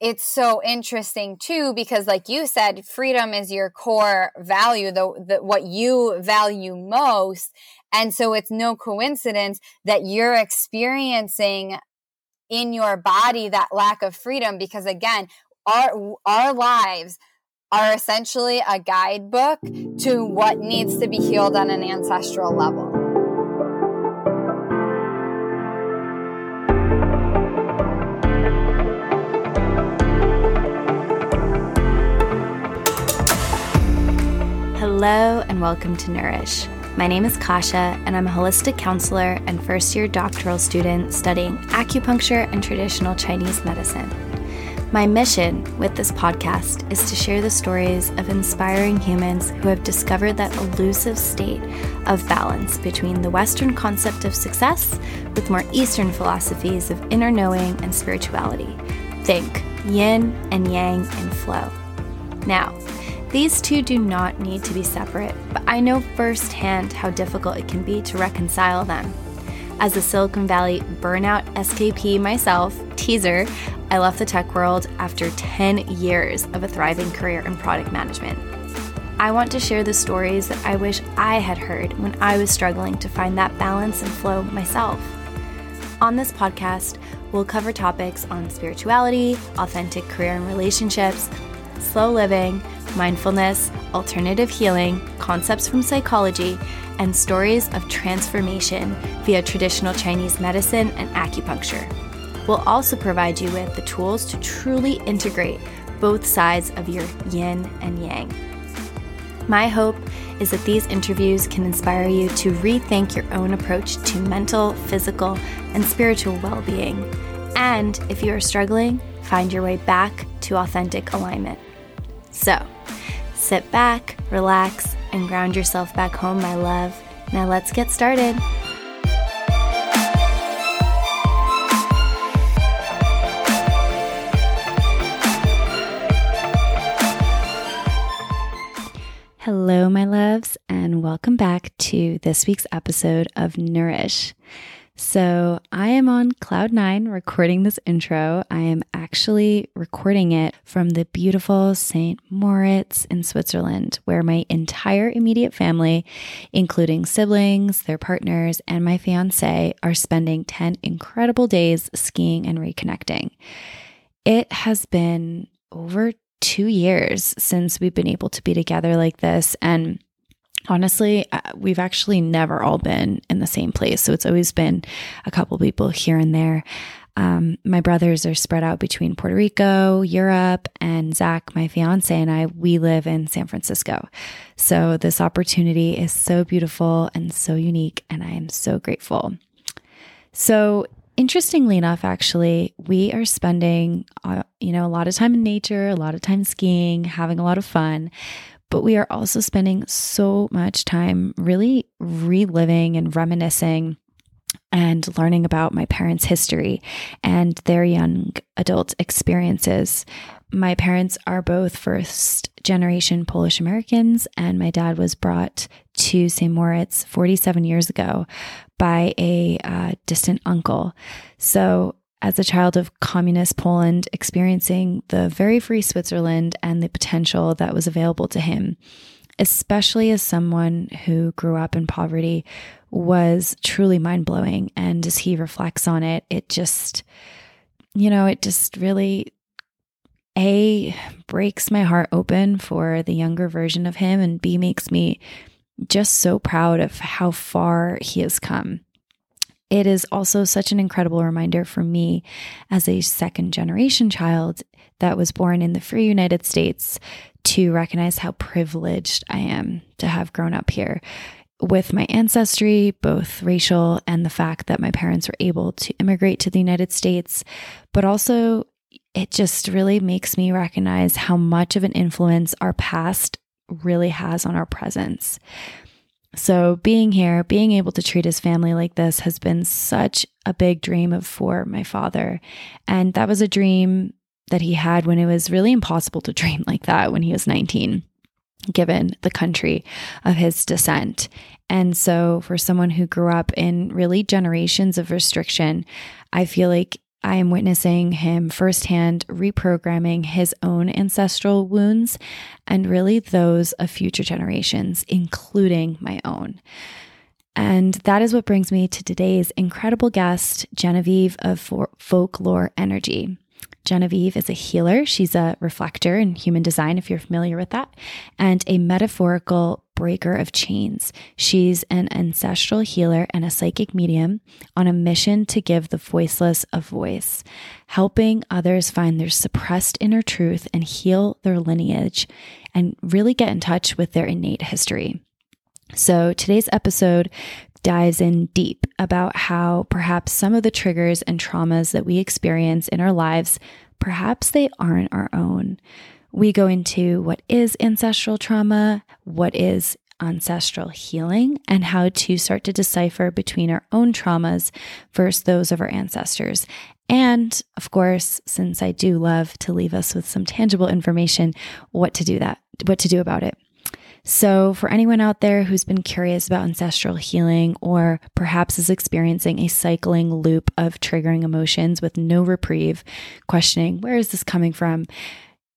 it's so interesting too because like you said freedom is your core value the, the what you value most. And so it's no coincidence that you're experiencing in your body that lack of freedom because again our our lives are essentially a guidebook to what needs to be healed on an ancestral level Hello and welcome to Nourish. My name is Kasia, and I'm a holistic counselor and first year doctoral student studying acupuncture and traditional Chinese medicine. My mission with this podcast is to share the stories of inspiring humans who have discovered that elusive state of balance between the Western concept of success with more Eastern philosophies of inner knowing and spirituality. Think yin and yang and flow. Now, these two do not need to be separate, but I know firsthand how difficult it can be to reconcile them. As a Silicon Valley burnout SKP myself, teaser, I left the tech world after 10 years of a thriving career in product management. I want to share the stories that I wish I had heard when I was struggling to find that balance and flow myself. On this podcast, we'll cover topics on spirituality, authentic career and relationships, slow living, mindfulness, alternative healing, concepts from psychology, and stories of transformation via traditional Chinese medicine and acupuncture. We'll also provide you with the tools to truly integrate both sides of your yin and yang. My hope is that these interviews can inspire you to rethink your own approach to mental, physical, and spiritual well being. And if you are struggling, find your way back to authentic alignment. So, sit back, relax, and ground yourself back home, my love. Now, let's get started. Hello, my loves, and welcome back to this week's episode of Nourish. So, I am on cloud nine recording this intro. I am actually recording it from the beautiful St. Moritz in Switzerland, where my entire immediate family, including siblings, their partners, and my fiance, are spending 10 incredible days skiing and reconnecting. It has been over two years since we've been able to be together like this. And honestly, uh, we've actually never all been in the same place. So it's always been a couple people here and there. Um, my brothers are spread out between Puerto Rico, Europe, and Zach, my fiance, and I, we live in San Francisco. So this opportunity is so beautiful and so unique, and I am so grateful. So, interestingly enough, actually, we are spending, uh, you know, a lot of time in nature, a lot of time skiing, having a lot of fun but we are also spending so much time really reliving and reminiscing and learning about my parents' history and their young adult experiences. My parents are both first generation Polish Americans, and my dad was brought to St. Moritz 47 years ago by a uh, distant uncle. So as a child of communist Poland, experiencing the very free Switzerland and the potential that was available to him, especially as someone who grew up in poverty, was truly mind blowing. And as he reflects on it, it just, you know, it just really. A breaks my heart open for the younger version of him, and B makes me just so proud of how far he has come. It is also such an incredible reminder for me as a second generation child that was born in the free United States to recognize how privileged I am to have grown up here with my ancestry, both racial and the fact that my parents were able to immigrate to the United States, but also it just really makes me recognize how much of an influence our past really has on our presence. So, being here, being able to treat his family like this has been such a big dream of for my father. And that was a dream that he had when it was really impossible to dream like that when he was 19, given the country of his descent. And so, for someone who grew up in really generations of restriction, I feel like I am witnessing him firsthand reprogramming his own ancestral wounds and really those of future generations, including my own. And that is what brings me to today's incredible guest, Genevieve of Folklore Energy. Genevieve is a healer. She's a reflector in human design, if you're familiar with that, and a metaphorical breaker of chains. She's an ancestral healer and a psychic medium on a mission to give the voiceless a voice, helping others find their suppressed inner truth and heal their lineage and really get in touch with their innate history. So today's episode dives in deep about how perhaps some of the triggers and traumas that we experience in our lives, perhaps they aren't our own. We go into what is ancestral trauma, what is ancestral healing, and how to start to decipher between our own traumas versus those of our ancestors. And of course, since I do love to leave us with some tangible information, what to do that, what to do about it. So, for anyone out there who's been curious about ancestral healing or perhaps is experiencing a cycling loop of triggering emotions with no reprieve, questioning where is this coming from?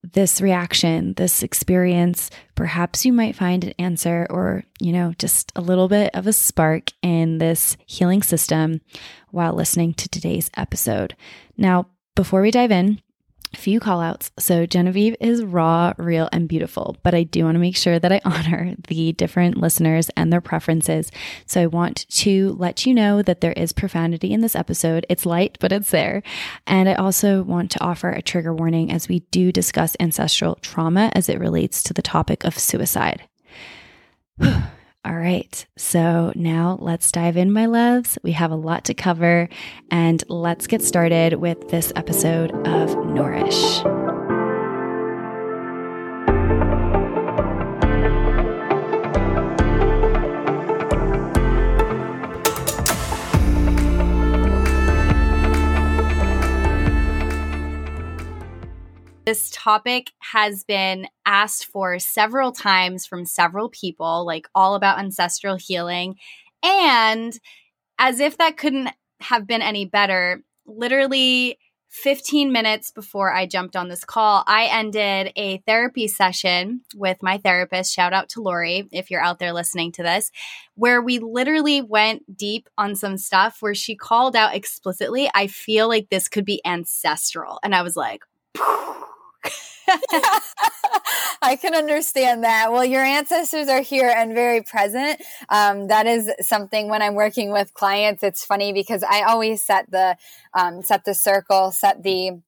This reaction, this experience, perhaps you might find an answer or, you know, just a little bit of a spark in this healing system while listening to today's episode. Now, before we dive in, few call outs. So, Genevieve is raw, real, and beautiful, but I do want to make sure that I honor the different listeners and their preferences. So, I want to let you know that there is profanity in this episode. It's light, but it's there. And I also want to offer a trigger warning as we do discuss ancestral trauma as it relates to the topic of suicide. All right, so now let's dive in, my loves. We have a lot to cover, and let's get started with this episode of Nourish. This topic has been asked for several times from several people, like all about ancestral healing. And as if that couldn't have been any better, literally 15 minutes before I jumped on this call, I ended a therapy session with my therapist. Shout out to Lori if you're out there listening to this, where we literally went deep on some stuff where she called out explicitly, I feel like this could be ancestral. And I was like, I can understand that. Well, your ancestors are here and very present. Um, that is something when I'm working with clients. It's funny because I always set the um, set the circle, set the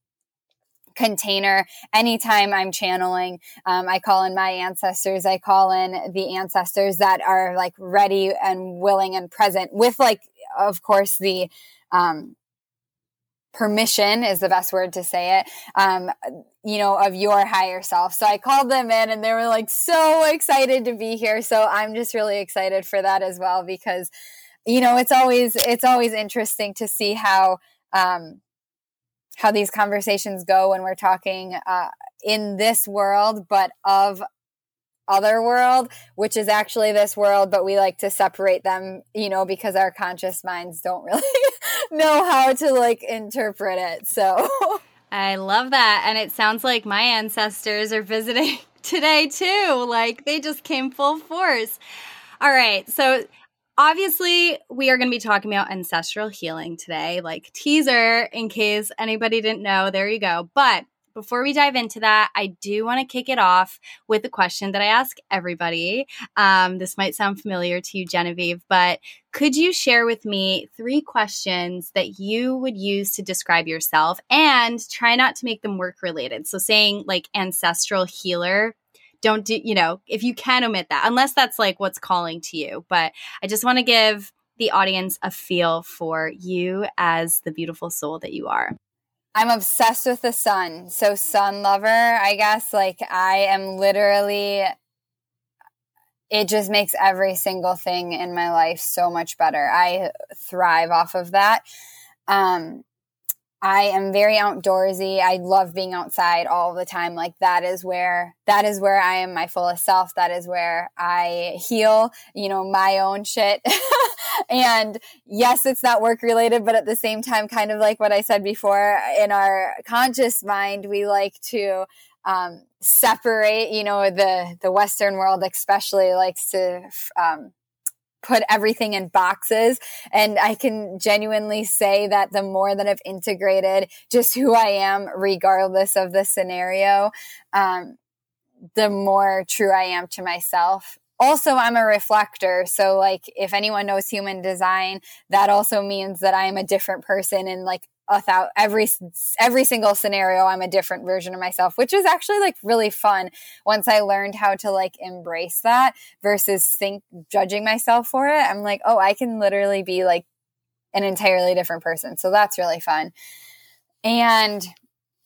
container anytime i'm channeling um, i call in my ancestors i call in the ancestors that are like ready and willing and present with like of course the um, permission is the best word to say it um, you know of your higher self. So i called them in and they were like so excited to be here. So i'm just really excited for that as well because you know it's always it's always interesting to see how um, how these conversations go when we're talking uh, in this world but of other world, which is actually this world, but we like to separate them, you know, because our conscious minds don't really know how to like interpret it. So I love that. And it sounds like my ancestors are visiting today too. Like they just came full force. All right. So obviously we are going to be talking about ancestral healing today like teaser in case anybody didn't know there you go but before we dive into that, I do want to kick it off with a question that I ask everybody. Um, this might sound familiar to you, Genevieve, but could you share with me three questions that you would use to describe yourself and try not to make them work related? So, saying like ancestral healer don't do you know if you can omit that unless that's like what's calling to you but i just want to give the audience a feel for you as the beautiful soul that you are I'm obsessed with the sun. So sun lover, I guess. Like I am literally it just makes every single thing in my life so much better. I thrive off of that. Um I am very outdoorsy. I love being outside all the time. Like that is where that is where I am my fullest self. That is where I heal, you know, my own shit. and yes, it's not work related, but at the same time, kind of like what I said before, in our conscious mind, we like to um, separate. You know, the the Western world especially likes to um, put everything in boxes. And I can genuinely say that the more that I've integrated just who I am, regardless of the scenario, um, the more true I am to myself. Also, I'm a reflector. So, like, if anyone knows human design, that also means that I am a different person in like without every every single scenario i'm a different version of myself which is actually like really fun once i learned how to like embrace that versus think judging myself for it. I'm like oh i can literally be like an entirely different person. So that's really fun. And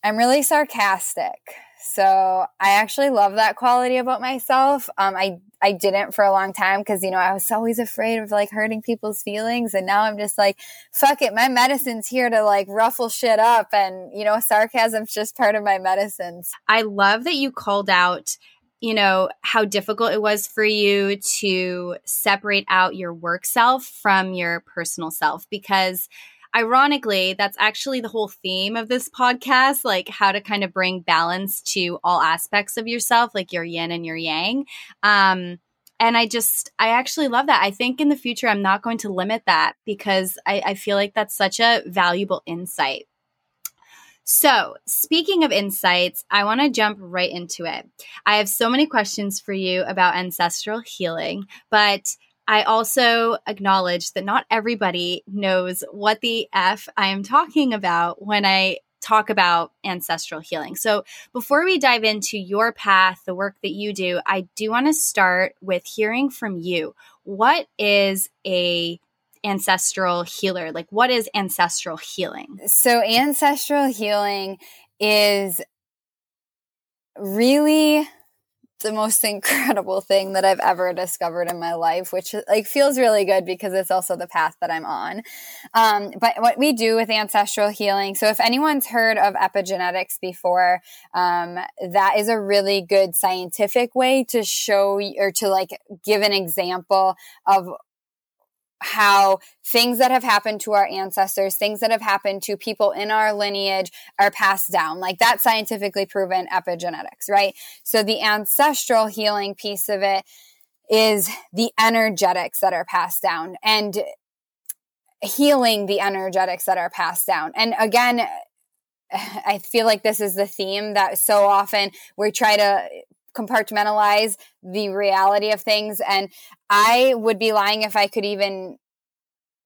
i'm really sarcastic so I actually love that quality about myself. Um, I I didn't for a long time because you know I was always afraid of like hurting people's feelings, and now I'm just like, fuck it, my medicine's here to like ruffle shit up, and you know sarcasm's just part of my medicines. I love that you called out you know, how difficult it was for you to separate out your work self from your personal self because ironically, that's actually the whole theme of this podcast, like how to kind of bring balance to all aspects of yourself, like your yin and your yang. Um, and I just, I actually love that. I think in the future, I'm not going to limit that because I, I feel like that's such a valuable insight. So, speaking of insights, I want to jump right into it. I have so many questions for you about ancestral healing, but I also acknowledge that not everybody knows what the F I am talking about when I talk about ancestral healing. So, before we dive into your path, the work that you do, I do want to start with hearing from you. What is a ancestral healer? Like what is ancestral healing? So, ancestral healing is really the most incredible thing that I've ever discovered in my life, which like feels really good because it's also the path that I'm on. Um, but what we do with ancestral healing, so if anyone's heard of epigenetics before, um, that is a really good scientific way to show or to like give an example of how things that have happened to our ancestors, things that have happened to people in our lineage are passed down. Like that's scientifically proven epigenetics, right? So the ancestral healing piece of it is the energetics that are passed down and healing the energetics that are passed down. And again, I feel like this is the theme that so often we try to compartmentalize the reality of things. And I would be lying if I could even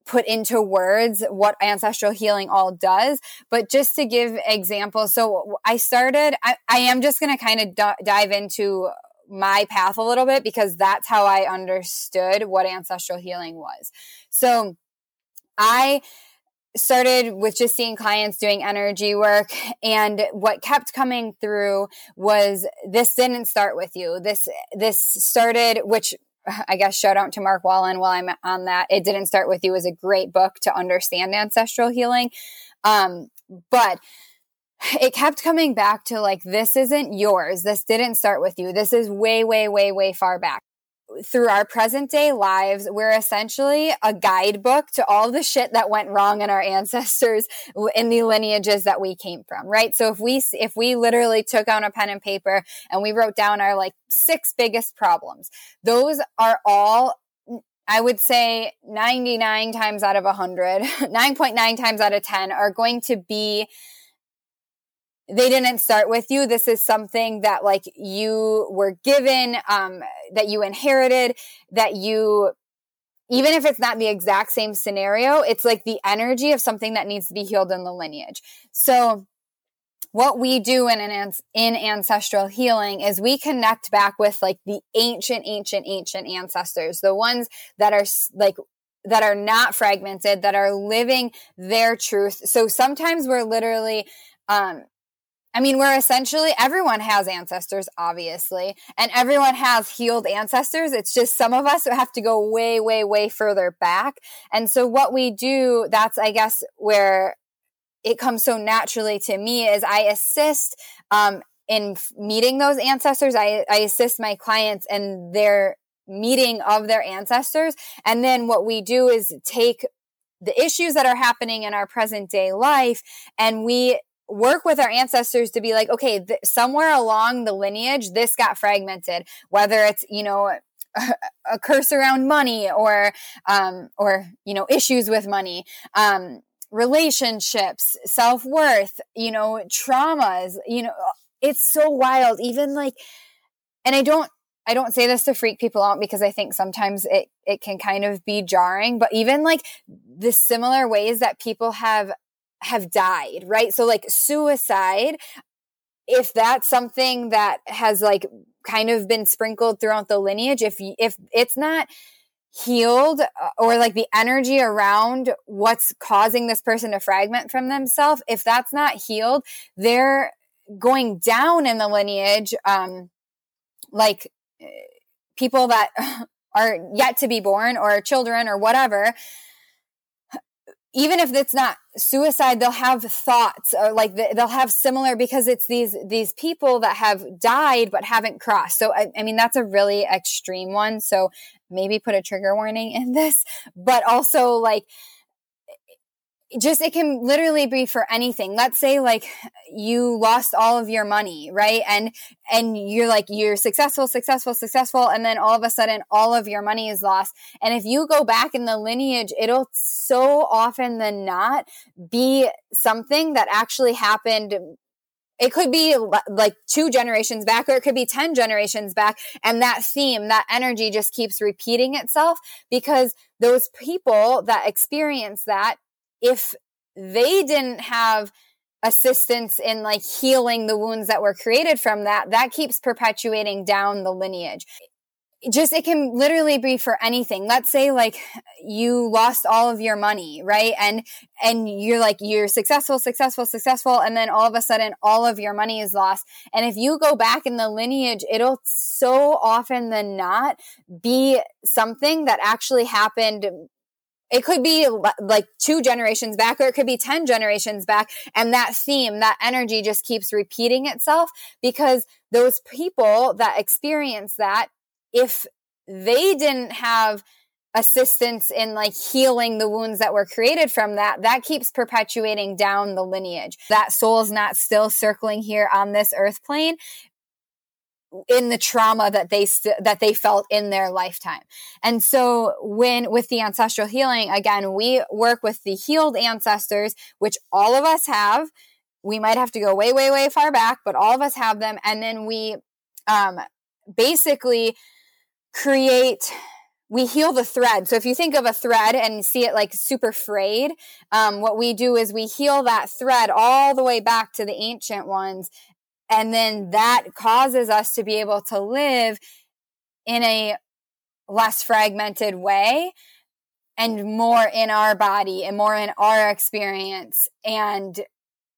put into words what ancestral healing all does. But just to give examples, so I started, I, I am just going to kind of d- dive into my path a little bit because that's how I understood what ancestral healing was. So I started with just seeing clients doing energy work and what kept coming through was this didn't start with you this this started which I guess shout out to Mark Wolynn while I'm on that. It didn't start with you is a great book to understand ancestral healing. Um, but it kept coming back to like, this isn't yours. This didn't start with you. This is way, way, way, way far back through our present day lives, we're essentially a guidebook to all the shit that went wrong in our ancestors in the lineages that we came from, right? So if we, if we literally took on a pen and paper and we wrote down our like six biggest problems, those are all I would say 99 times out of 100, 9.9 times out of 10 are going to be they didn't start with you. This is something that like you were given, um, that you inherited, that you, even if it's not the exact same scenario, it's like the energy of something that needs to be healed in the lineage. So what we do in an in ancestral healing is we connect back with like the ancient ancient ancient ancestors the ones that are like that are not fragmented that are living their truth so sometimes we're literally um I mean, we're essentially everyone has ancestors, obviously, and everyone has healed ancestors. It's just some of us have to go way, way, way further back. And so, what we do, that's, I guess, where it comes so naturally to me is I assist um, in meeting those ancestors. I, I assist my clients and their meeting of their ancestors. And then what we do is take the issues that are happening in our present day life and we work with our ancestors to be like, okay, th- somewhere along the lineage, this got fragmented, whether it's, you know, a, curse around money or, um, or, you know, issues with money, um, relationships, self worth, you know, traumas, you know, it's so wild. Even like, and I don't, I don't say this to freak people out because I think sometimes it, it can kind of be jarring, but even like the similar ways that people have have died, right? So like suicide, if that's something that has like kind of been sprinkled throughout the lineage, if if it's not healed uh, or like the energy around what's causing this person to fragment from themselves, if that's not healed, they're going down in the lineage, um, like eh, people that are yet to be born or children or whatever even if it's not suicide they'll have thoughts or like they'll have similar because it's these these people that have died but haven't crossed. So I, I, mean that's a really extreme one. So maybe put a trigger warning in this but also like just it can literally be for anything. Let's say like you lost all of your money right? And and you're like you're successful successful successful and then all of a sudden all of your money is lost. And if you go back in the lineage it'll so often than not be something that actually happened. It could be like two generations back or it could be 10 generations back and that theme that energy just keeps repeating itself because those people that experience that if they didn't have assistance in like healing the wounds that were created from that, that keeps perpetuating down the lineage. Just, it can literally be for anything. Let's say like you lost all of your money, right? And, and you're like, you're successful, successful, successful. And then all of a sudden all of your money is lost. And if you go back in the lineage, it'll so often than not be something that actually happened it could be like two generations back or it could be 10 generations back. And that theme, that energy just keeps repeating itself because those people that experience that, if they didn't have assistance in like healing the wounds that were created from that, that keeps perpetuating down the lineage. That soul's not still circling here on this earth plane in the trauma that they st- that they felt in their lifetime. And so when with the ancestral healing again we work with the healed ancestors which all of us have. We might have to go way way way far back but all of us have them and then we um basically create we heal the thread. So if you think of a thread and see it like super frayed, um, what we do is we heal that thread all the way back to the ancient ones and then that causes us to be able to live in a less fragmented way and more in our body and more in our experience and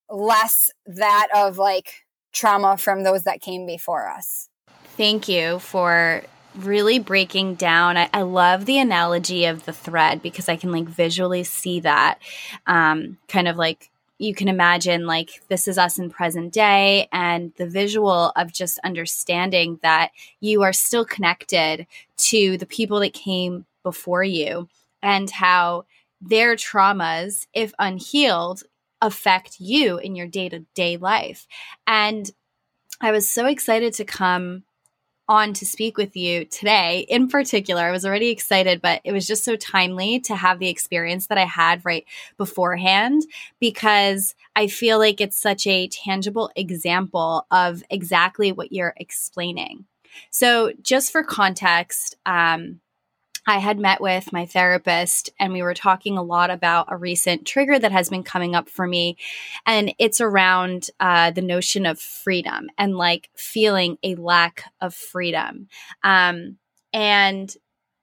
less that of like trauma from those that came before us. Thank you for really breaking down. I, I, love the analogy of the thread because I can like visually see that um, kind of like you can imagine like this is us in present day and the visual of just understanding that you are still connected to the people that came before you and how their traumas if unhealed affect you in your day-to-day life. And i was so excited to come on to speak with you today in particular. I was already excited, but it was just so timely to have the experience that I had right beforehand because I feel like it's such a tangible example of exactly what you're explaining. So, just for context, um, I had met with my therapist and we were talking a lot about a recent trigger that has been coming up for me. And it's around uh, the notion of freedom and like feeling a lack of freedom. Um, and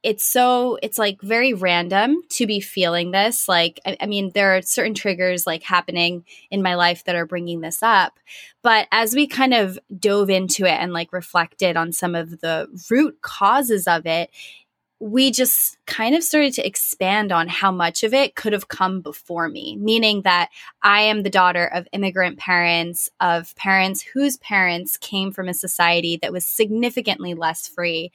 it's so it's like very random to be feeling this like I, I, mean there are certain triggers like happening in my life that are bringing this up but as we kind of dove into it and like reflected on some of the root causes of it we just kind of started to expand on how much of it could have come before me, meaning that I am the daughter of immigrant parents, of parents whose parents came from a society that was significantly less free,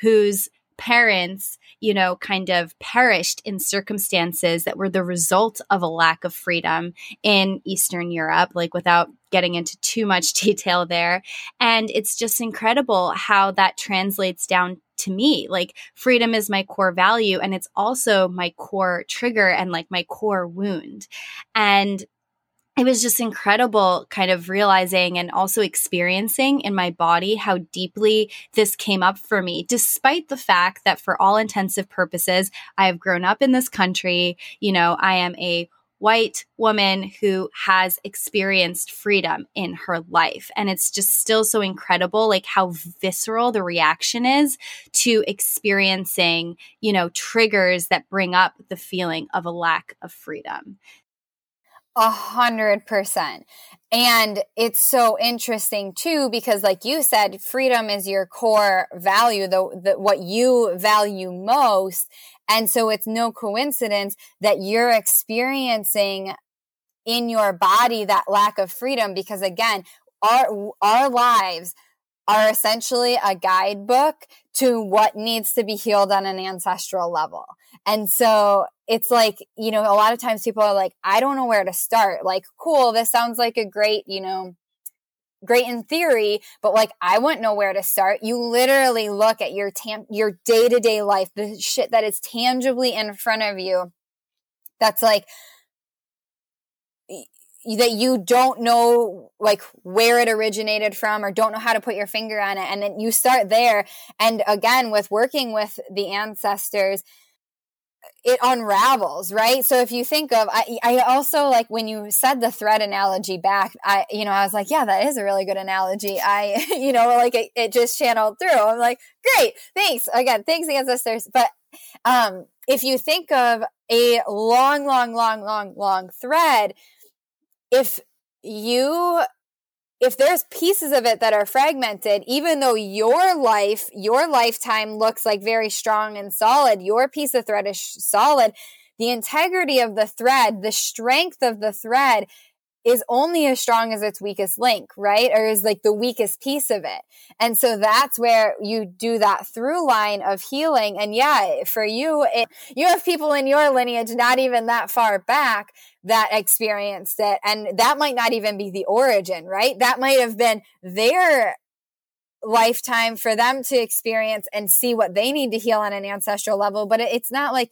whose parents, you know, kind of perished in circumstances that were the result of a lack of freedom in Eastern Europe, like without getting into too much detail there. And it's just incredible how that translates down to me. Like freedom is my core value and it's also my core trigger and like my core wound. And it was just incredible kind of realizing and also experiencing in my body how deeply this came up for me, despite the fact that for all intensive purposes, I have grown up in this country. You know, I am a white woman who has experienced freedom in her life. And it's just still so incredible, like how visceral the reaction is to experiencing, you know, triggers that bring up the feeling of a lack of freedom. A hundred percent. And it's so interesting too, because like you said, freedom is your core value, the, the, what you value most. And so it's no coincidence that you're experiencing in your body that lack of freedom because again, our, our lives are essentially a guidebook to what needs to be healed on an ancestral level. And so it's like, you know, a lot of times people are like, I don't know where to start. Like, cool, this sounds like a great, you know, great in theory, but like I wouldn't know where to start. You literally look at your tam- your day-to-day life, the shit that is tangibly in front of you. That's like that you don't know like where it originated from or don't know how to put your finger on it and then you start there and again with working with the ancestors it unravels right? So if you think of I, I also like when you said the thread analogy back i you know i was like yeah that is a really good analogy. I you know like it, it just channeled through. I'm like great thanks. Again thanks ancestors. But um if you think of a long long long long long thread if you if there's pieces of it that are fragmented, even though your life, your lifetime looks like very strong and solid, your piece of thread is solid, the integrity of the thread, the strength of the thread is only as strong as its weakest link, right? Or is like the weakest piece of it. And so that's where you do that through line of healing. And yeah, for you, it, you have people in your lineage not even that far back that experienced it. And that might not even be the origin, right? That might have been their lifetime for them to experience and see what they need to heal on an ancestral level. But it's not like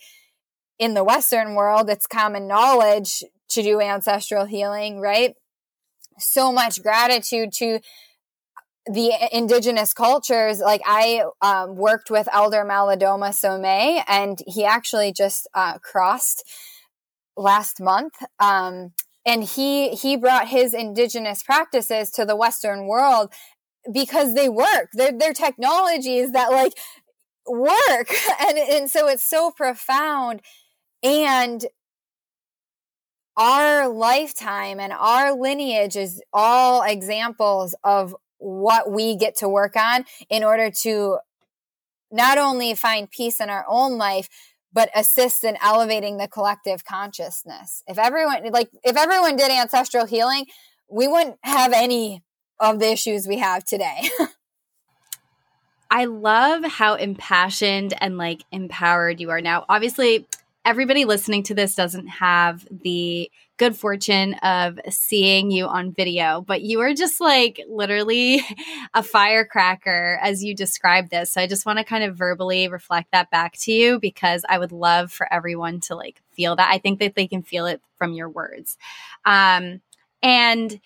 in the Western world, it's common knowledge to do ancestral healing, right? So much gratitude to the indigenous cultures. Like I um, worked with Elder Malidoma Somé, and he actually just uh, crossed last month. Um, and he he brought his indigenous practices to the Western world because they work. They're, they're technologies that like work, and and so it's so profound. And our lifetime and our lineage is all examples of what we get to work on in order to not only find peace in our own life but assist in elevating the collective consciousness if everyone like if everyone did ancestral healing we wouldn't have any of the issues we have today I love how impassioned and like empowered you are now. Obviously, everybody listening to this doesn't have the good fortune of seeing you on video, but you are just like literally a firecracker as you describe this. So I just want to kind of verbally reflect that back to you because I would love for everyone to like feel that. I think that they can feel it from your words. Um, and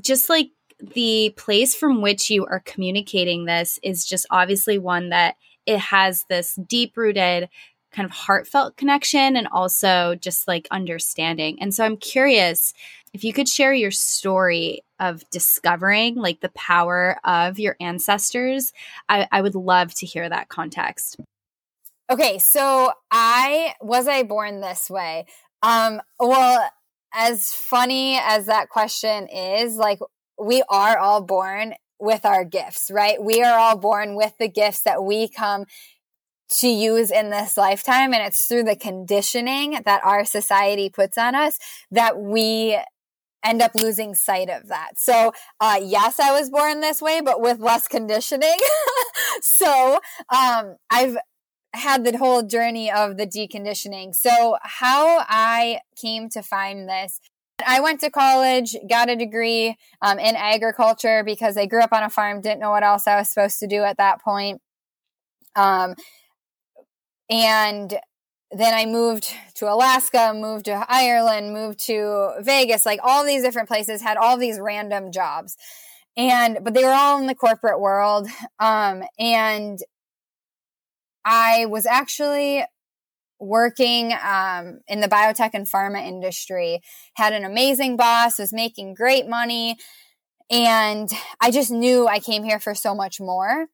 just like the place from which you are communicating this is just obviously one that it has this deep rooted kind of heartfelt connection and also just like understanding. And so I'm curious if you could share your story of discovering like the power of your ancestors. I, I would love to hear that context. Okay, so I was I born this way? Um, well, as funny as that question is, like we are all born with our gifts, right? We are all born with the gifts that we come to use in this lifetime. And it's through the conditioning that our society puts on us that we end up losing sight of that. So, uh, yes, I was born this way, but with less conditioning. so, um, I've had the whole journey of the deconditioning. So, how I came to find this. I went to college, got a degree um, in agriculture because I grew up on a farm, didn't know what else I was supposed to do at that point. Um, and then I moved to Alaska, moved to Ireland, moved to Vegas, like all these different places, had all these random jobs. And, but they were all in the corporate world. Um, and I was actually working um, in the biotech and pharma industry, had an amazing boss, was making great money. And I just knew I came here for so much more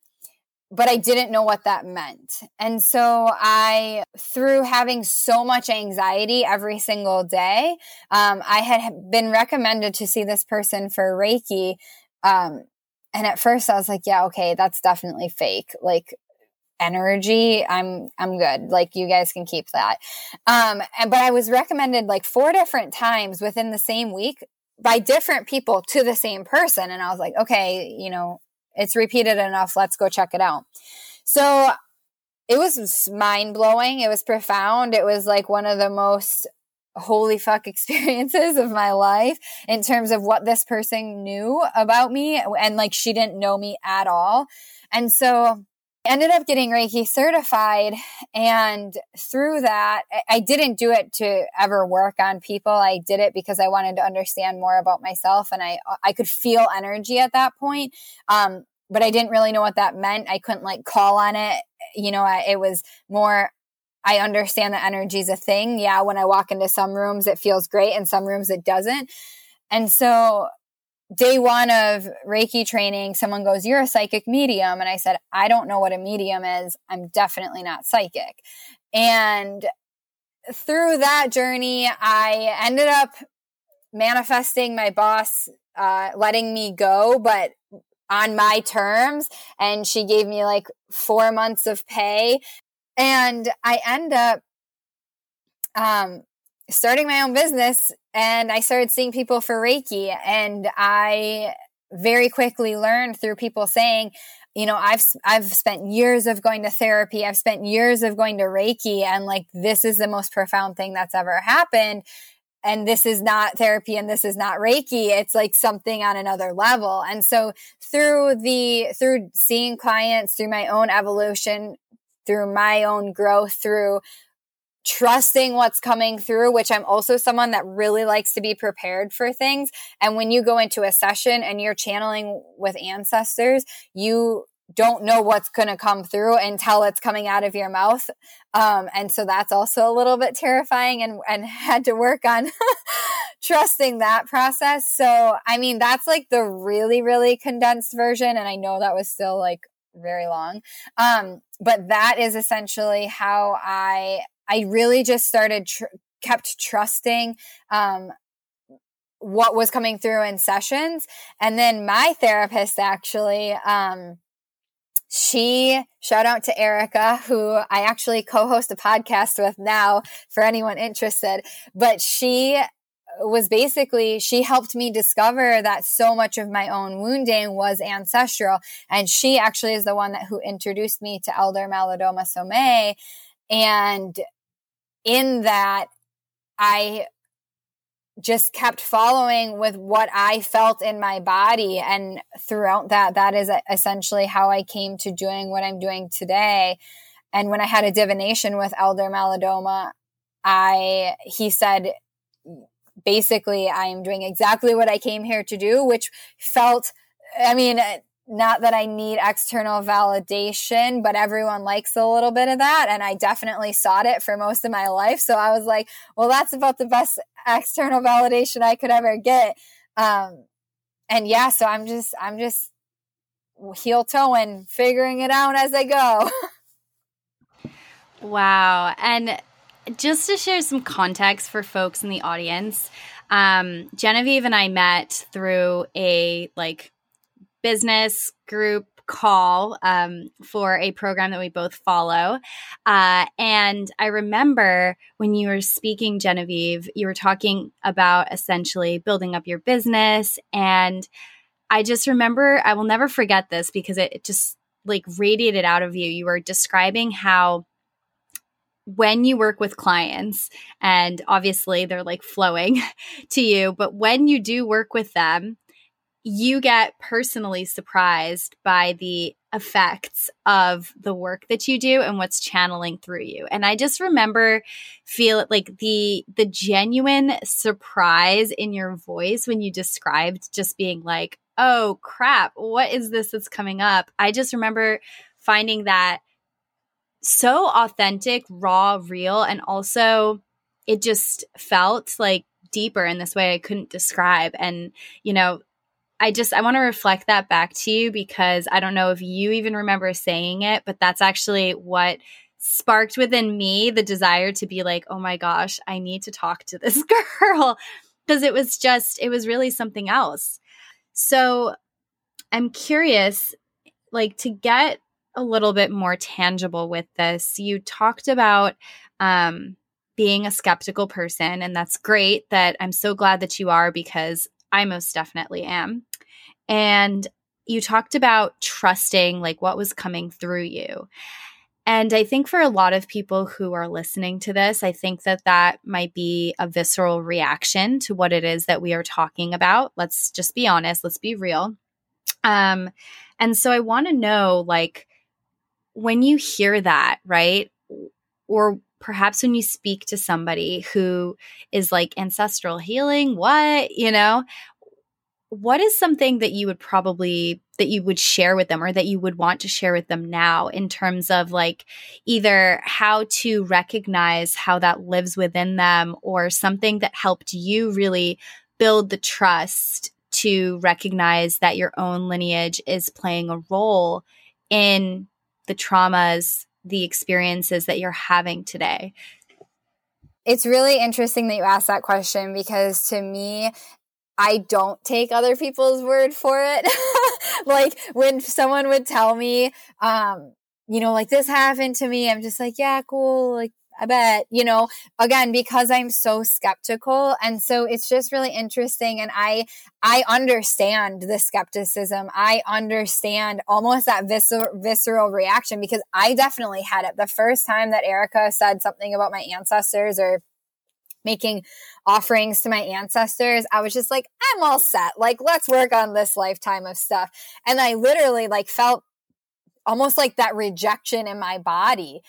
but I didn't know what that meant. And so I, through having so much anxiety every single day, um, I had been recommended to see this person for Reiki. Um, and at first I was like, yeah, okay, that's definitely fake. Like, energy i'm i'm good like you guys can keep that um and, but i was recommended like four different times within the same week by different people to the same person and i was like okay you know it's repeated enough. Let's go check it out. So it was mind blowing. It was profound. It was like one of the most holy fuck experiences of my life in terms of what this person knew about me. And like she didn't know me at all. And so ended up getting Reiki certified. And through that, I didn't do it to ever work on people. I did it because I wanted to understand more about myself. And I, I could feel energy at that point. Um, but I didn't really know what that meant. I couldn't like call on it. You know, I, it was more, I understand that energy is a thing. Yeah. When I walk into some rooms, it feels great. and some rooms, it doesn't. And so day one of Reiki training, someone goes, You're a psychic medium. And I said, I don't know what a medium is. I'm definitely not psychic. And through that journey, I ended up manifesting my boss uh, letting me go, but on my terms. And she gave me like four months of pay. And I end up um, starting my own business and I started seeing people for Reiki. And I very quickly learned through people saying, you know, I've, I've spent years of going to therapy. I've spent years of going to Reiki and like, this is the most profound thing that's ever happened. And this is not therapy and this is not Reiki. It's like something on another level. And so through the, through seeing clients, through my own evolution, through my own growth, through trusting what's coming through, which I'm also someone that really likes to be prepared for things. And when you go into a session and you're channeling with ancestors, you don't know what's going to come through until it's coming out of your mouth. Um, and so that's also a little bit terrifying and, and had to work on trusting that process. So, I mean, that's like the really, really condensed version. And I know that was still like very long. Um, but that is essentially how I I really just started, tr- kept trusting, um, what was coming through in sessions. And then my therapist actually, um, she shout out to Erica, who I actually co-host a podcast with now for anyone interested, but she was basically she helped me discover that so much of my own wounding was ancestral and she actually is the one that who introduced me to elder Malidoma Somé and in that I just kept following with what I felt in my body. And throughout that, that is essentially how I came to doing what I'm doing today. And when I had a divination with Elder Malidoma, I, he said, basically, I am doing exactly what I came here to do, which felt, I mean, not that I need external validation, but everyone likes a little bit of that. And I definitely sought it for most of my life. So I was like, well, that's about the best external validation I could ever get. Um, and yeah, so I'm just, I'm just heel toeing, figuring it out as I go. wow. And just to share some context for folks in the audience, um, Genevieve and I met through a like business group call um, for a program that we both follow. Uh, and I remember when you were speaking, Genevieve, you were talking about essentially building up your business. And I just remember, I will never forget this because it, it just like radiated out of you. You were describing how when you work with clients, and obviously they're like flowing to you, but when you do work with them, you get personally surprised by the effects of the work that you do and what's channeling through you. And I just remember feel like the the genuine surprise in your voice when you described just being like, "Oh crap, what is this that's coming up?" I just remember finding that so authentic, raw, real, and also it just felt like deeper in this way I couldn't describe. And, you know, I just I want to reflect that back to you because I don't know if you even remember saying it, but that's actually what sparked within me the desire to be like, "Oh my gosh, I need to talk to this girl." because it was just it was really something else. So, I'm curious like to get a little bit more tangible with this. You talked about um being a skeptical person and that's great that I'm so glad that you are because I most definitely am. And you talked about trusting like what was coming through you. And I think for a lot of people who are listening to this, I think that that might be a visceral reaction to what it is that we are talking about. Let's just be honest, let's be real. Um and so I want to know like when you hear that, right? Or perhaps when you speak to somebody who is like ancestral healing, what, you know, what is something that you would probably that you would share with them or that you would want to share with them now in terms of like either how to recognize how that lives within them or something that helped you really build the trust to recognize that your own lineage is playing a role in the traumas the experiences that you're having today? It's really interesting that you asked that question because to me, I don't take other people's word for it. like when someone would tell me, um, you know, like this happened to me, I'm just like, yeah, cool. Like I bet, you know, again, because I'm so skeptical. And so it's just really interesting. And I, I understand the skepticism. I understand almost that viscer- visceral reaction because I definitely had it the first time that Erica said something about my ancestors or making offerings to my ancestors, I was just like, I'm all set. Like, let's work on this lifetime of stuff. And I literally like felt almost like that rejection in my body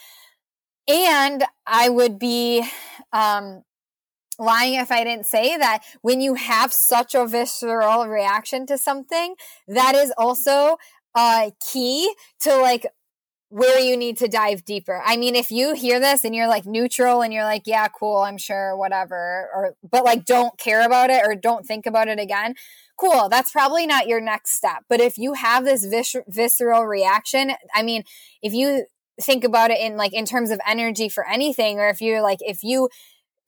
and I would be um, lying if I didn't say that when you have such a visceral reaction to something, that is also uh, key to like where you need to dive deeper. I mean, if you hear this and you're like neutral and you're like, yeah, cool, I'm sure, whatever, or but like don't care about it or don't think about it again, cool, that's probably not your next step. But if you have this vis- visceral reaction, I mean, if you think about it in like in terms of energy for anything or if you're like if you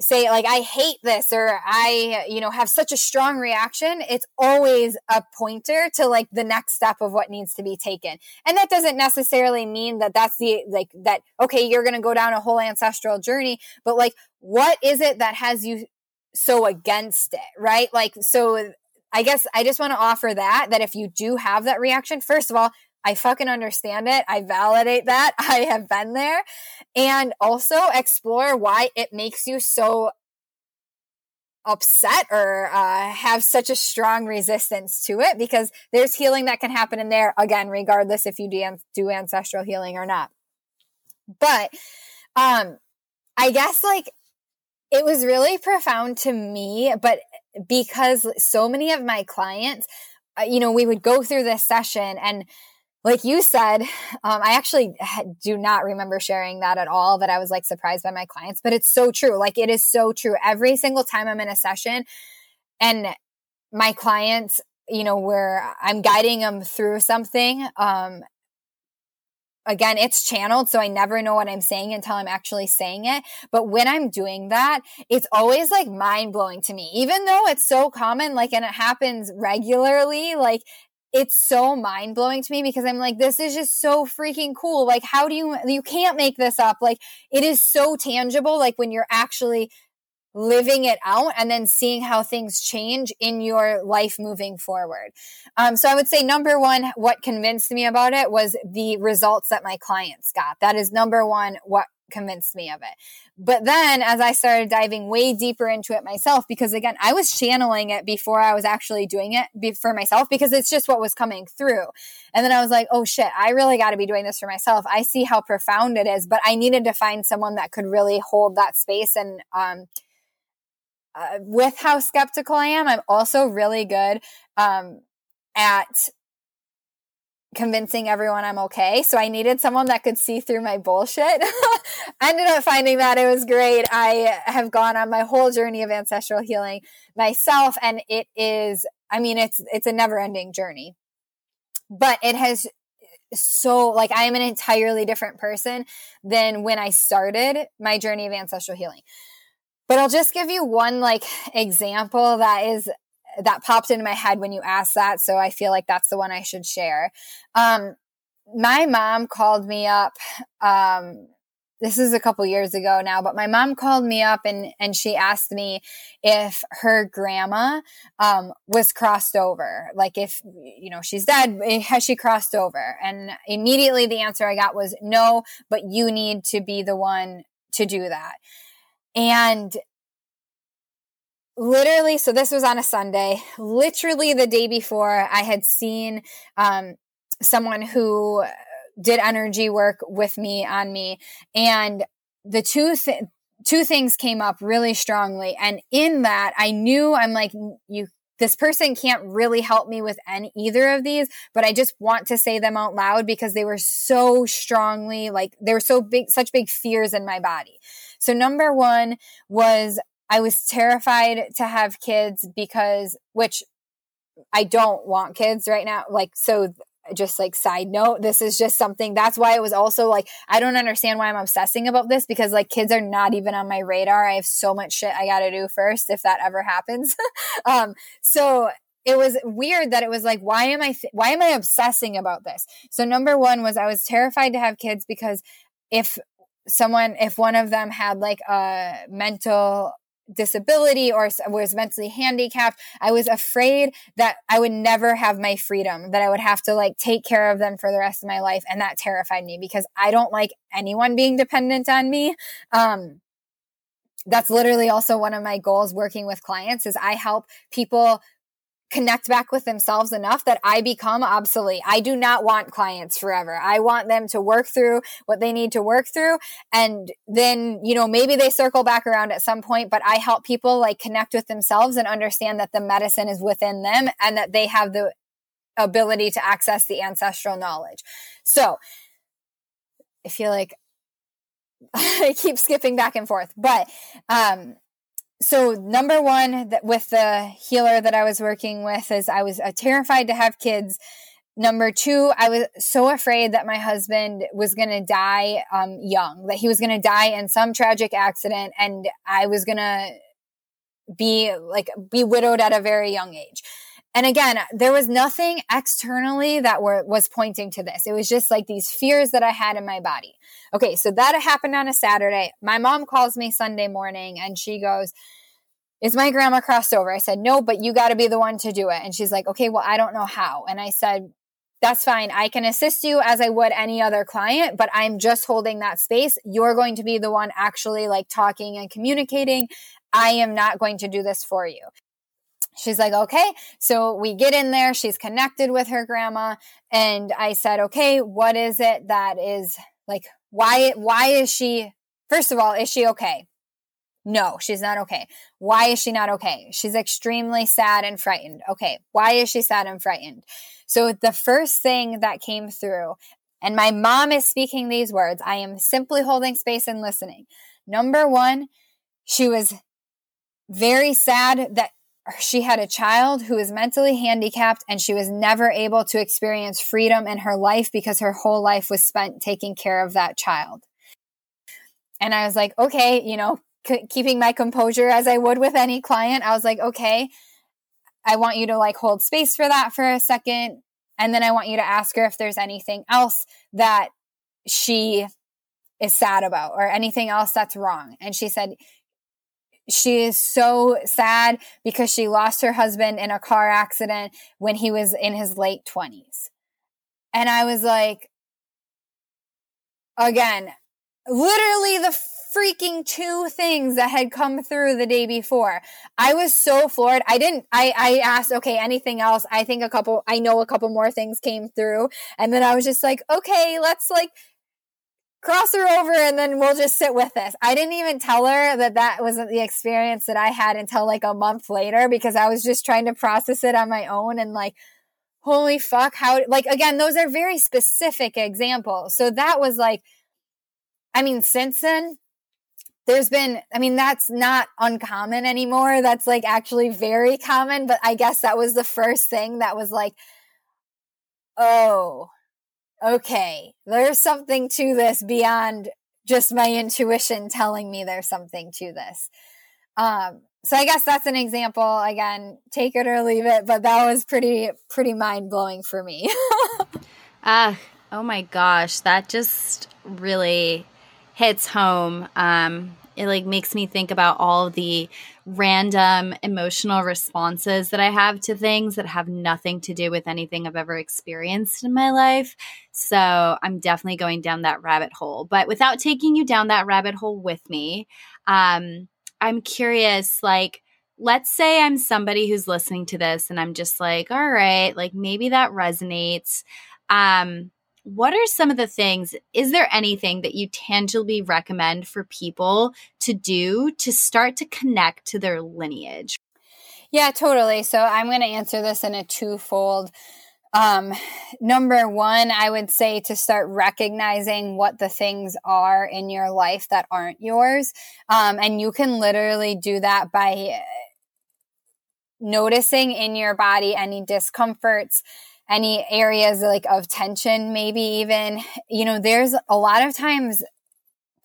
say like i hate this or i you know have such a strong reaction it's always a pointer to like the next step of what needs to be taken. And that doesn't necessarily mean that that's the like that okay you're going to go down a whole ancestral journey but like what is it that has you so against it right? Like so i guess i just want to offer that that if you do have that reaction first of all I fucking understand it. I validate that. I have been there. And also explore why it makes you so upset or uh, have such a strong resistance to it because there's healing that can happen in there again regardless if you do, ancestral healing or not but um i guess like it was really profound to me but because so many of my clients uh, you know we would go through this session and like you said, um, I actually do not remember sharing that at all, that I was like surprised by my clients, but it's so true. Like it is so true. Every single time I'm in a session and my clients, you know, where I'm guiding them through something, um, again, it's channeled. So I never know what I'm saying until I'm actually saying it. But when I'm doing that, it's always like mind blowing to me, even though it's so common, like, and it happens regularly. Like it's so mind blowing to me because I'm like, this is just so freaking cool. Like, how do you, you can't make this up. Like, it is so tangible. Like, when you're actually living it out and then seeing how things change in your life moving forward. Um, so I would say number one, what convinced me about it was the results that my clients got. That is number one, what convinced me of it. But then as I started diving way deeper into it myself, because again, I was channeling it before I was actually doing it for myself because it's just what was coming through. And then I was like, oh shit, I really got to be doing this for myself. I see how profound it is, but I needed to find someone that could really hold that space and, um, uh, with how skeptical I am, I'm also really good um, at convincing everyone I'm okay. So I needed someone that could see through my bullshit. Ended up finding that it was great. I have gone on my whole journey of ancestral healing myself and it is I mean it's it's a never-ending journey. But it has so like I am an entirely different person than when I started my journey of ancestral healing. But I'll just give you one like example that is that popped into my head when you asked that. So I feel like that's the one I should share. Um, my mom called me up. Um, this is a couple years ago now, but my mom called me up and, and she asked me if her grandma, um, was crossed over. Like if, you know, she's dead, has she crossed over? And immediately the answer I got was no, but you need to be the one to do that. And literally, so this was on a Sunday, literally the day before, I had seen um, someone who did energy work with me on me. And the two th- two things came up really strongly. And in that, I knew I'm like, you this person can't really help me with any either of these, but I just want to say them out loud because they were so strongly like they were so big, such big fears in my body. So number one was I was terrified to have kids because, which I don't want kids right now. Like, so just like side note, this is just something that's why it was also like, I don't understand why I'm obsessing about this because like kids are not even on my radar. I have so much shit I got to do first if that ever happens. um, so it was weird that it was like, why am I, th- why am I obsessing about this? So number one was I was terrified to have kids because if someone, if one of them had like a mental disability or was mentally handicapped, I was afraid that I would never have my freedom, that I would have to like take care of them for the rest of my life. And that terrified me because I don't like anyone being dependent on me. Um, that's literally also one of my goals working with clients is I help people connect back with themselves enough that I become obsolete. I do not want clients forever. I want them to work through what they need to work through. And then, you know, maybe they circle back around at some point, but I help people like connect with themselves and understand that the medicine is within them and that they have the ability to access the ancestral knowledge. So I feel like I keep skipping back and forth, but, um, so number one that with the healer that I was working with is I was uh, terrified to have kids. Number two, I was so afraid that my husband was going to die um, young, that he was going to die in some tragic accident, and I was going to be like be widowed at a very young age. And again, there was nothing externally that were, was pointing to this. It was just like these fears that I had in my body. Okay. So that happened on a Saturday. My mom calls me Sunday morning and she goes, is my grandma crossed over? I said, no, but you got to be the one to do it. And she's like, okay, well, I don't know how. And I said, that's fine. I can assist you as I would any other client, but I'm just holding that space. You're going to be the one actually like talking and communicating. I am not going to do this for you. She's like, okay. So we get in there. She's connected with her grandma. And I said, okay, what is it that is like, why, why is she, first of all, is she okay? No, she's not okay. Why is she not okay? She's extremely sad and frightened. Okay. Why is she sad and frightened? So the first thing that came through, and my mom is speaking these words, I am simply holding space and listening. Number one, she was very sad that she had a child who was mentally handicapped and she was never able to experience freedom in her life because her whole life was spent taking care of that child. And I was like, okay, you know, c- keeping my composure as I would with any client, I was like, okay, I want you to like hold space for that for a second. And then I want you to ask her if there's anything else that she is sad about or anything else that's wrong. And she said, she is so sad because she lost her husband in a car accident when he was in his late 20s. And I was like, again, literally the freaking two things that had come through the day before. I was so floored. I didn't, I, I asked, okay, anything else? I think a couple, I know a couple more things came through. And then I was just like, okay, let's like cross her over and then we'll just sit with this. I didn't even tell her that that wasn't the experience that I had until like a month later because I was just trying to process it on my own and like, holy fuck, how, like, again, those are very specific examples. So that was like, I mean, since then, there's been, I mean, that's not uncommon anymore. That's like actually very common, but I guess that was the first thing that was like, oh, okay, there's something to this beyond just my intuition telling me there's something to this. Um, so I guess that's an example. Again, take it or leave it, but that was pretty pretty mind blowing for me. Ah, uh, oh my gosh, that just really hits home. Um, it like makes me think about all the random emotional responses that I have to things that have nothing to do with anything I've ever experienced in my life. So I'm definitely going down that rabbit hole. But without taking you down that rabbit hole with me, um, I'm curious, like, let's say I'm somebody who's listening to this and I'm just like, all right, like maybe that resonates. Um, what are some of the things? Is there anything that you tangibly recommend for people to do to start to connect to their lineage? Yeah, totally. So I'm going to answer this in a twofold. Um, number one, I would say to start recognizing what the things are in your life that aren't yours. Um, and you can literally do that by noticing in your body any discomforts any areas like of tension, maybe even, you know, there's a lot of times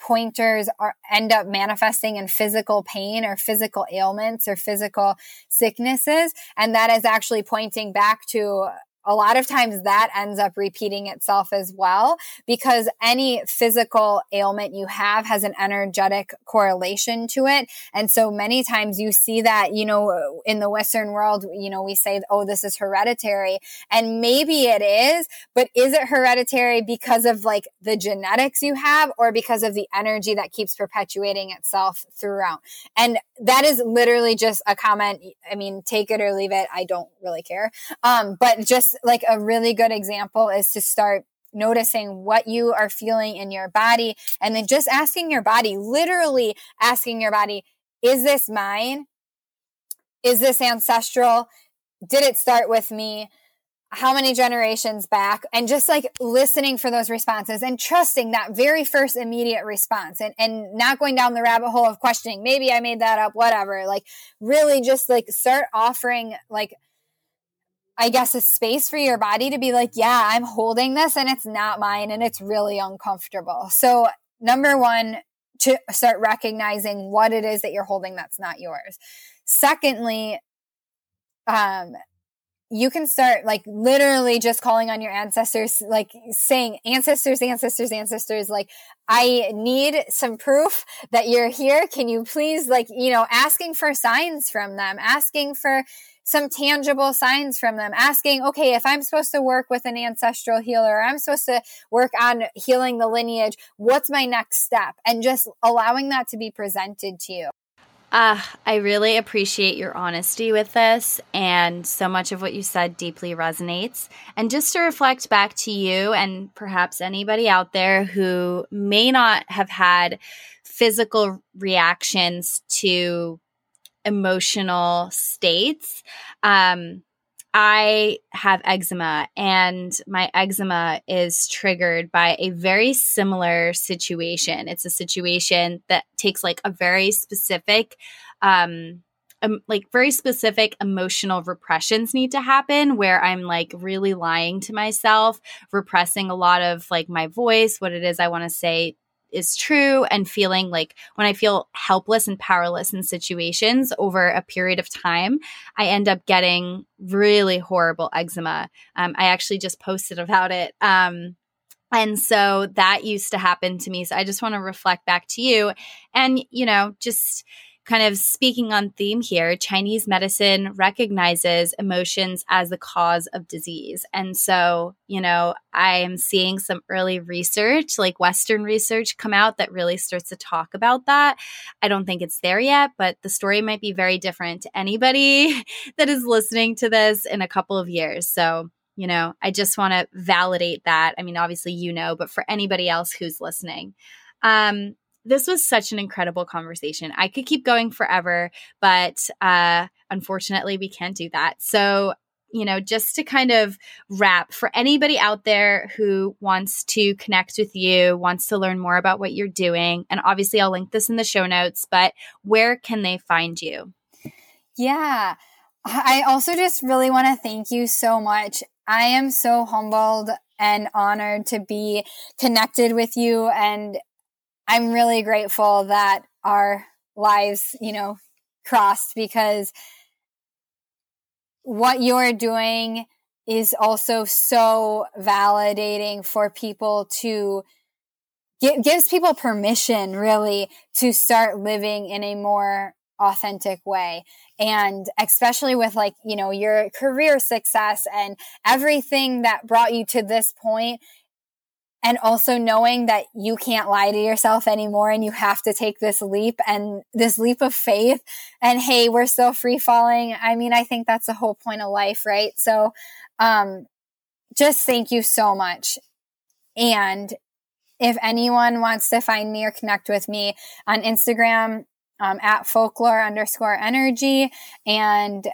pointers are end up manifesting in physical pain or physical ailments or physical sicknesses and that is actually pointing back to a lot of times that ends up repeating itself as well because any physical ailment you have has an energetic correlation to it. And so many times you see that, you know, in the Western world, you know, we say, oh, this is hereditary. And maybe it is, but is it hereditary because of like the genetics you have or because of the energy that keeps perpetuating itself throughout? And that is literally just a comment. I mean, take it or leave it. I don't really care. Um, but just like a really good example is to start noticing what you are feeling in your body and then just asking your body, literally asking your body, is this mine? Is this ancestral? Did it start with me? How many generations back? And just like listening for those responses and trusting that very first immediate response and, and not going down the rabbit hole of questioning. Maybe I made that up, whatever. Like really just like start offering like I guess, a space for your body to be like, yeah, I'm holding this and it's not mine and it's really uncomfortable. So, number one, to start recognizing what it is that you're holding that's not yours. Secondly, um, you can start like literally just calling on your ancestors, like saying, ancestors, ancestors, ancestors, like, I need some proof that you're here. Can you please, like, you know, asking for signs from them, asking for, some tangible signs from them, asking, okay, if I'm supposed to work with an ancestral healer, I'm supposed to work on healing the lineage, what's my next step? And just allowing that to be presented to you. Uh, I really appreciate your honesty with this, and so much of what you said deeply resonates. And just to reflect back to you, and perhaps anybody out there who may not have had physical reactions to emotional states. Um, I have eczema, and my eczema is triggered by a very similar situation. It's a situation that takes like a very specific, um, um, like very specific emotional repressions need to happen where I'm like really lying to myself, repressing a lot of like my voice, what it is I want to say is true and feeling like when I feel helpless and powerless in situations over a period of time, I end up getting really horrible eczema. Um, I actually just posted about it. Um, and so that used to happen to me. So I just want to reflect back to you and, you know, just kind of speaking on theme here, Chinese medicine recognizes emotions as the cause of disease. And so, you know, I am seeing some early research, like Western research, come out that really starts to talk about that. I don't think it's there yet, but the story might be very different to anybody that is listening to this in a couple of years. So, you know, I just want to validate that. I mean, obviously, you know, but for anybody else who's listening. Um, this was such an incredible conversation. I could keep going forever, but uh, unfortunately, we can't do that. So, you know, just to kind of wrap for anybody out there who wants to connect with you, wants to learn more about what you're doing, and obviously I'll link this in the show notes, but where can they find you? Yeah. I also just really want to thank you so much. I am so humbled and honored to be connected with you and I'm really grateful that our lives, you know, crossed because what you're doing is also so validating for people to give, gives people permission really to start living in a more authentic way. And especially with like you know your career success and everything that brought you to this point and also knowing that you can't lie to yourself anymore and you have to take this leap and this leap of faith. And hey we're still free falling. I mean i think that's the whole point of life right? So um just thank you so much. And if anyone wants to find me or connect with me on instagram um, at folklore underscore energy and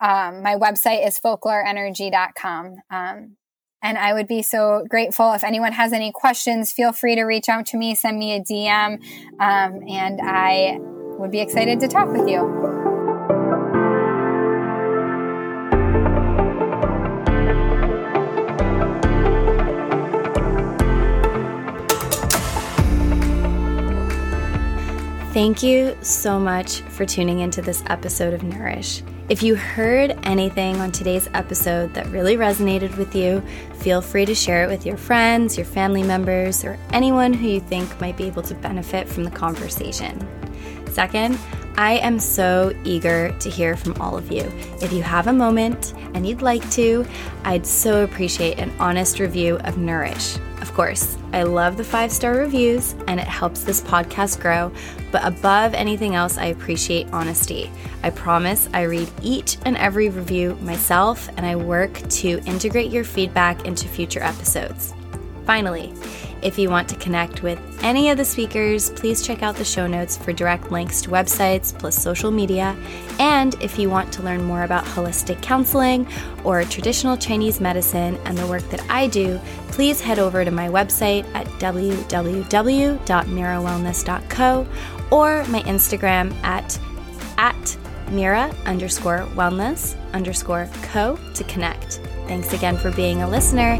um, my website is folkloreenergy.com um, and I would be so grateful if anyone has any questions. Feel free to reach out to me, send me a DM, um, and I would be excited to talk with you. Thank you so much for tuning into this episode of Nourish. If you heard anything on today's episode that really resonated with you, feel free to share it with your friends, your family members, or anyone who you think might be able to benefit from the conversation. Second, I am so eager to hear from all of you. If you have a moment and you'd like to, I'd so appreciate an honest review of Nourish. Of course, I love the five star reviews and it helps this podcast grow, but above anything else, I appreciate honesty. I promise I read each and every review myself and I work to integrate your feedback into future episodes. Finally, if you want to connect with any of the speakers, please check out the show notes for direct links to websites plus social media. And if you want to learn more about holistic counseling or traditional Chinese medicine and the work that I do, please head over to my website at www.mirawellness.co or my Instagram at at Mira underscore wellness underscore co to connect. Thanks again for being a listener